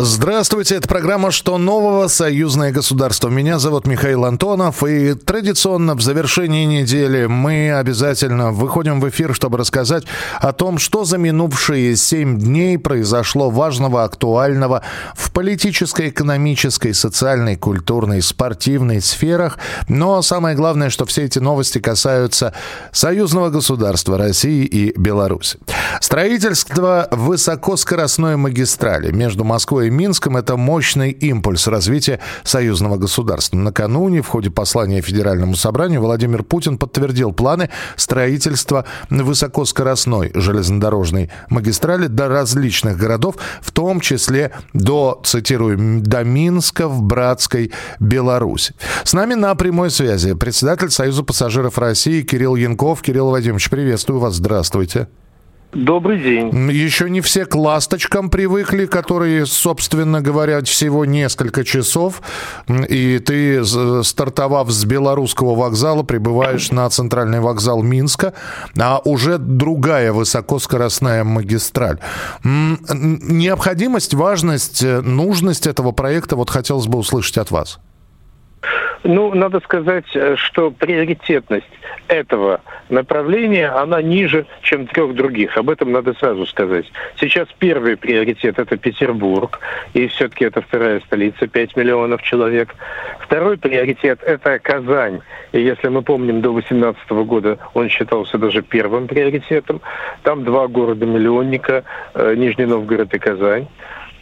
Здравствуйте, это программа «Что нового? Союзное государство». Меня зовут Михаил Антонов, и традиционно в завершении недели мы обязательно выходим в эфир, чтобы рассказать о том, что за минувшие семь дней произошло важного, актуального в политической, экономической, социальной, культурной, спортивной сферах. Но самое главное, что все эти новости касаются союзного государства России и Беларуси. Строительство высокоскоростной магистрали между Москвой и Минском – это мощный импульс развития союзного государства. Накануне в ходе послания Федеральному собранию Владимир Путин подтвердил планы строительства высокоскоростной железнодорожной магистрали до различных городов, в том числе до, цитирую, до Минска в братской Беларуси. С нами на прямой связи председатель Союза пассажиров России Кирилл Янков. Кирилл Вадимович, приветствую вас. Здравствуйте. Добрый день. Еще не все к ласточкам привыкли, которые, собственно говоря, всего несколько часов, и ты, стартовав с белорусского вокзала, прибываешь на центральный вокзал Минска, а уже другая высокоскоростная магистраль. Необходимость, важность, нужность этого проекта вот хотелось бы услышать от вас. Ну, надо сказать, э, что приоритетность этого направления, она ниже, чем трех других. Об этом надо сразу сказать. Сейчас первый приоритет – это Петербург, и все-таки это вторая столица, 5 миллионов человек. Второй приоритет – это Казань. И если мы помним, до 2018 года он считался даже первым приоритетом. Там два города-миллионника э, – Нижний Новгород и Казань.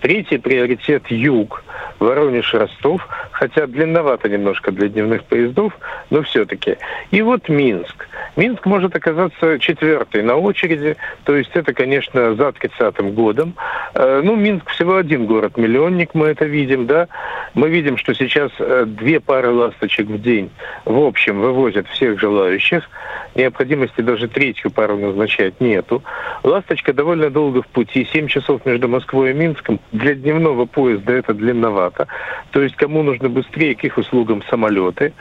Третий приоритет – юг, Воронеж, Ростов, хотя длинновато немножко для дневных поездов, но все-таки. И вот Минск. Минск может оказаться четвертый на очереди, то есть это, конечно, за 30-м годом. Э, ну, Минск всего один город-миллионник, мы это видим, да. Мы видим, что сейчас э, две пары ласточек в день в общем вывозят всех желающих. Необходимости даже третью пару назначать нету. Ласточка довольно долго в пути, 7 часов между Москвой и Минском. Для дневного поезда это длинновато. То есть кому нужно быстрее, к их услугам самолеты.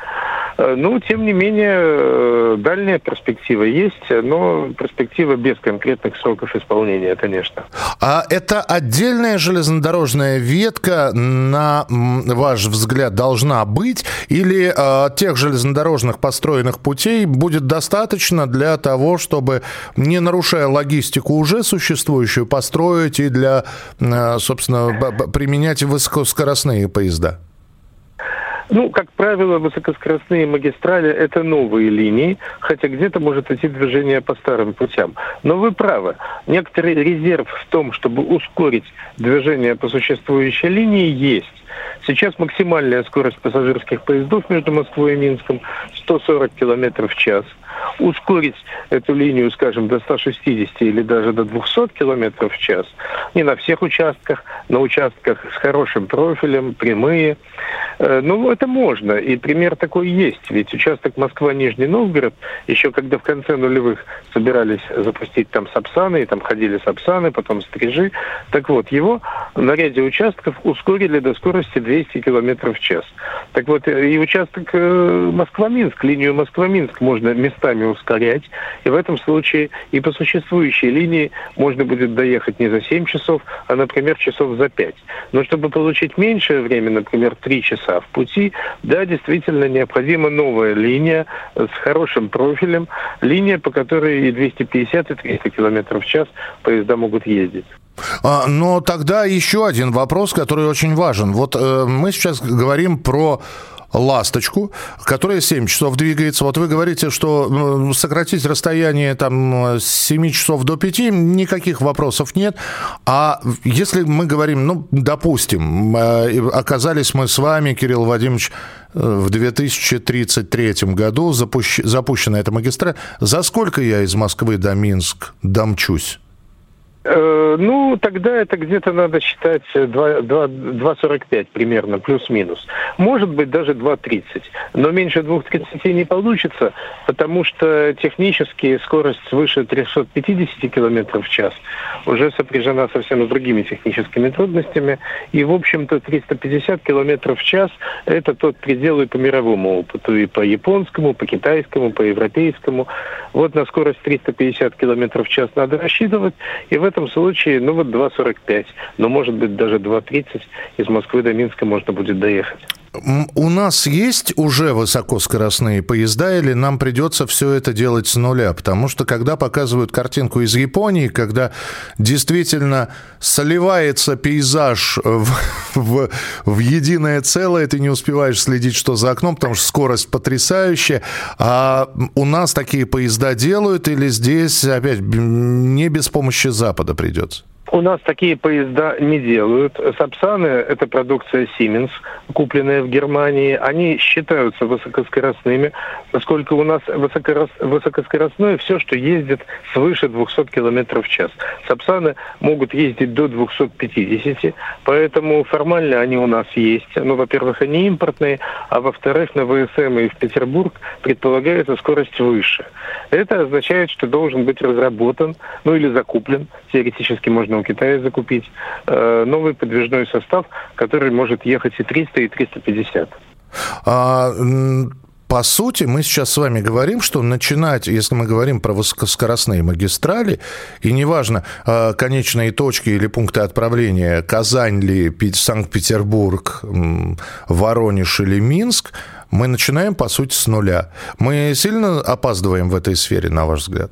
Э, ну, тем не менее, э, дальняя перспектива есть, но перспектива без конкретных сроков исполнения, конечно. А это отдельная железнодорожная ветка, на ваш взгляд, должна быть? Или э, тех железнодорожных построенных путей будет достаточно для того, чтобы, не нарушая логистику уже существующую, построить и для, э, собственно, применять высокоскоростные поезда? Ну, как правило, высокоскоростные магистрали – это новые линии, хотя где-то может идти движение по старым путям. Но вы правы. Некоторый резерв в том, чтобы ускорить движение по существующей линии, есть. Сейчас максимальная скорость пассажирских поездов между Москвой и Минском 140 км в час – ускорить эту линию, скажем, до 160 или даже до 200 км в час. Не на всех участках, на участках с хорошим профилем, прямые. Э, ну, это можно, и пример такой есть. Ведь участок Москва-Нижний Новгород, еще когда в конце нулевых собирались запустить там Сапсаны, и там ходили Сапсаны, потом Стрижи, так вот, его на ряде участков ускорили до скорости 200 км в час. Так вот, и участок э, Москва-Минск, линию Москва-Минск можно местами ускорять. И в этом случае и по существующей линии можно будет доехать не за 7 часов, а, например, часов за 5. Но чтобы получить меньшее время, например, 3 часа в пути, да, действительно необходима новая линия с хорошим профилем, линия, по которой и 250, и 300 км в час поезда могут ездить. А, но тогда еще один вопрос, который очень важен. Вот э, мы сейчас говорим про ласточку, которая 7 часов двигается. Вот вы говорите, что ну, сократить расстояние там, с 7 часов до 5, никаких вопросов нет. А если мы говорим, ну, допустим, э, оказались мы с вами, Кирилл Вадимович, э, в 2033 году запущ... запущена эта магистраль, за сколько я из Москвы до Минск домчусь? Э, ну, тогда это где-то надо считать 2,45 примерно, плюс-минус. Может быть, даже 2,30. Но меньше 2,30 не получится, потому что технически скорость свыше 350 км в час уже сопряжена совсем с другими техническими трудностями. И, в общем-то, 350 км в час – это тот предел и по мировому опыту, и по японскому, по китайскому, по европейскому. Вот на скорость 350 км в час надо рассчитывать, и в этом случае, ну вот 2,45, но может быть даже 2,30 из Москвы до Минска можно будет доехать. У нас есть уже высокоскоростные поезда, или нам придется все это делать с нуля? Потому что когда показывают картинку из Японии, когда действительно сливается пейзаж в, в, в единое целое, ты не успеваешь следить, что за окном, потому что скорость потрясающая. А у нас такие поезда делают, или здесь, опять, не без помощи Запада придется? У нас такие поезда не делают. Сапсаны – это продукция Siemens, купленная в Германии. Они считаются высокоскоростными, поскольку у нас высокоскоростное все, что ездит свыше 200 км в час. Сапсаны могут ездить до 250, поэтому формально они у нас есть. Ну, во-первых, они импортные, а во-вторых, на ВСМ и в Петербург предполагается скорость выше. Это означает, что должен быть разработан, ну или закуплен, теоретически можно можно у Китая закупить, э, новый подвижной состав, который может ехать и 300, и 350. А, по сути, мы сейчас с вами говорим, что начинать, если мы говорим про высокоскоростные магистрали, и неважно, э, конечные точки или пункты отправления, Казань ли, Санкт-Петербург, Воронеж или Минск, мы начинаем, по сути, с нуля. Мы сильно опаздываем в этой сфере, на ваш взгляд?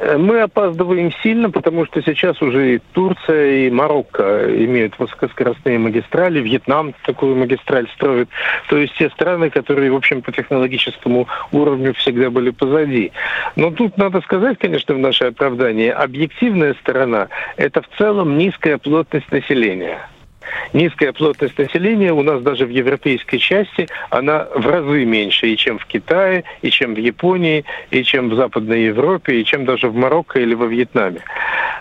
Э, мы опаздываем сильно, потому что сейчас уже и Турция, и Марокко имеют высокоскоростные магистрали, Вьетнам такую магистраль строит. То есть те страны, которые, в общем, по технологическому уровню всегда были позади. Но тут надо сказать, конечно, в наше оправдание, объективная сторона – это в целом низкая плотность населения низкая плотность населения у нас даже в европейской части, она в разы меньше, и чем в Китае, и чем в Японии, и чем в Западной Европе, и чем даже в Марокко или во Вьетнаме.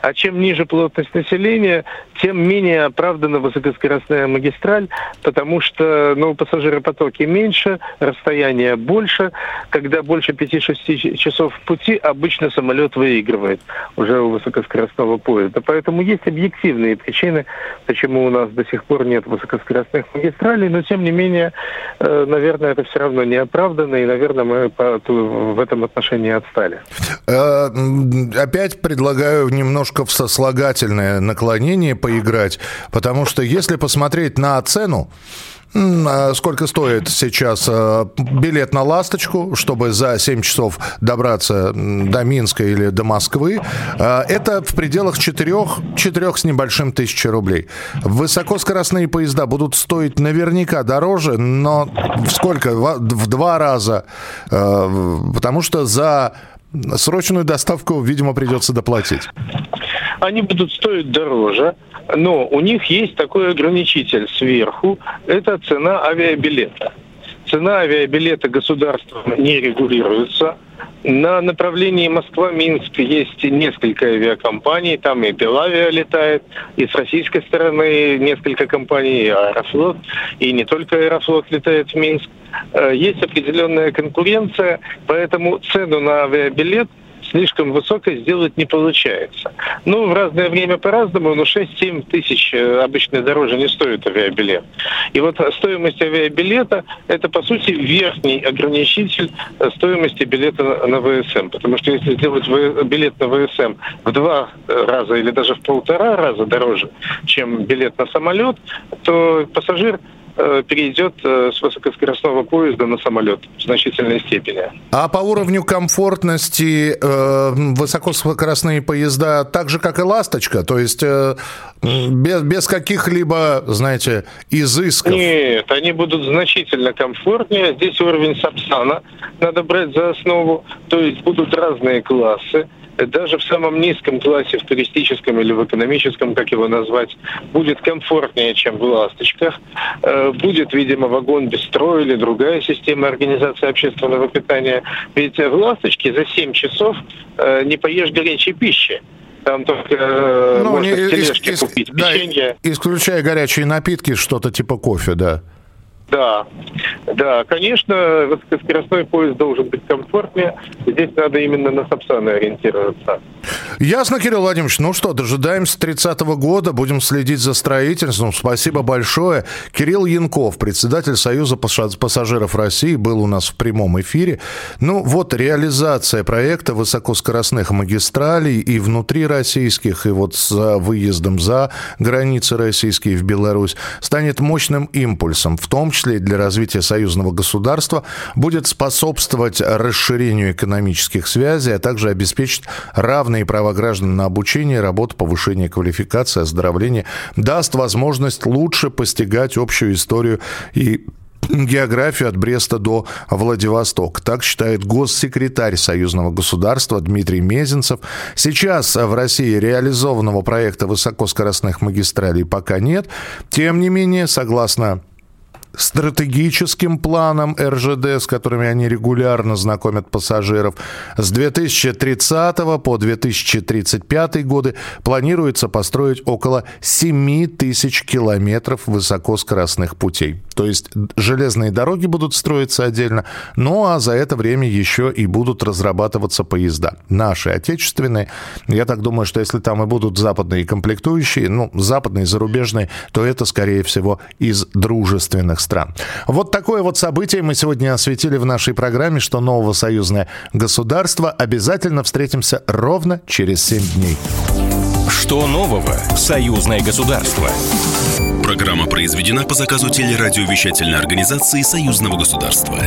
А чем ниже плотность населения, тем менее оправдана высокоскоростная магистраль, потому что ну, пассажиропотоки меньше, расстояние больше. Когда больше 5-6 часов пути, обычно самолет выигрывает уже у высокоскоростного поезда. Поэтому есть объективные причины, почему у нас до сих пор нет высокоскоростных магистралей, но тем не менее, э, наверное, это все равно не оправдано, и, наверное, мы в этом отношении отстали. Э, опять предлагаю немножко в сослагательное наклонение поиграть, потому что если посмотреть на цену, а сколько стоит сейчас э, билет на «Ласточку», чтобы за 7 часов добраться до Минска или до Москвы? Э, это в пределах 4, 4 с небольшим тысячи рублей. Высокоскоростные поезда будут стоить наверняка дороже, но в сколько? В два раза. Э, потому что за срочную доставку, видимо, придется доплатить. Они будут стоить дороже, но у них есть такой ограничитель сверху, это цена авиабилета. Цена авиабилета государством не регулируется. На направлении Москва-Минск есть несколько авиакомпаний, там и Белавиа летает, и с российской стороны несколько компаний, и Аэрофлот, и не только Аэрофлот летает в Минск. Э, есть определенная конкуренция, поэтому цену на авиабилет – слишком высокой сделать не получается. Ну, в разное время по-разному, но 6-7 тысяч э, обычно дороже не стоит авиабилет. И вот стоимость авиабилета – это, по сути, верхний ограничитель э, стоимости билета на ВСМ. Потому что если сделать билет на ВСМ в два раза или даже в полтора раза дороже, чем билет на самолет, то пассажир перейдет э, с высокоскоростного поезда на самолет в значительной степени. А по уровню комфортности э, высокоскоростные поезда так же, как и «Ласточка»? То есть э, без, без каких-либо, знаете, изысков? Нет, они будут значительно комфортнее. Здесь уровень Сапсана надо брать за основу. То есть будут разные классы даже в самом низком классе, в туристическом или в экономическом, как его назвать, будет комфортнее, чем в «Ласточках». Э, будет, видимо, вагон без строя или другая система организации общественного питания. Ведь в «Ласточке» за 7 часов э, не поешь горячей пищи. Там только э, ну, можно не, в тележке ис, купить да, печенье. Исключая горячие напитки, что-то типа кофе, да. Да, да, конечно, высокоскоростной поезд должен быть комфортнее. Здесь надо именно на Сапсаны ориентироваться. Ясно, Кирилл Владимирович. Ну что, дожидаемся 30-го года, будем следить за строительством. Спасибо большое. Кирилл Янков, председатель Союза пассажиров России, был у нас в прямом эфире. Ну вот, реализация проекта высокоскоростных магистралей и внутри российских, и вот с выездом за границы российские в Беларусь станет мощным импульсом, в том числе для развития союзного государства, будет способствовать расширению экономических связей, а также обеспечить равные права граждан на обучение, работу, повышение квалификации, оздоровление, даст возможность лучше постигать общую историю и географию от Бреста до Владивостока. Так считает госсекретарь союзного государства Дмитрий Мезенцев. Сейчас в России реализованного проекта высокоскоростных магистралей пока нет. Тем не менее, согласно стратегическим планом РЖД, с которыми они регулярно знакомят пассажиров. С 2030 по 2035 годы планируется построить около 7 тысяч километров высокоскоростных путей. То есть железные дороги будут строиться отдельно, ну а за это время еще и будут разрабатываться поезда. Наши отечественные. Я так думаю, что если там и будут западные комплектующие, ну, западные, зарубежные, то это, скорее всего, из дружественных стран. Вот такое вот событие мы сегодня осветили в нашей программе, что нового союзное государство. Обязательно встретимся ровно через 7 дней. Что нового? Союзное государство. Программа произведена по заказу телерадиовещательной организации Союзного государства.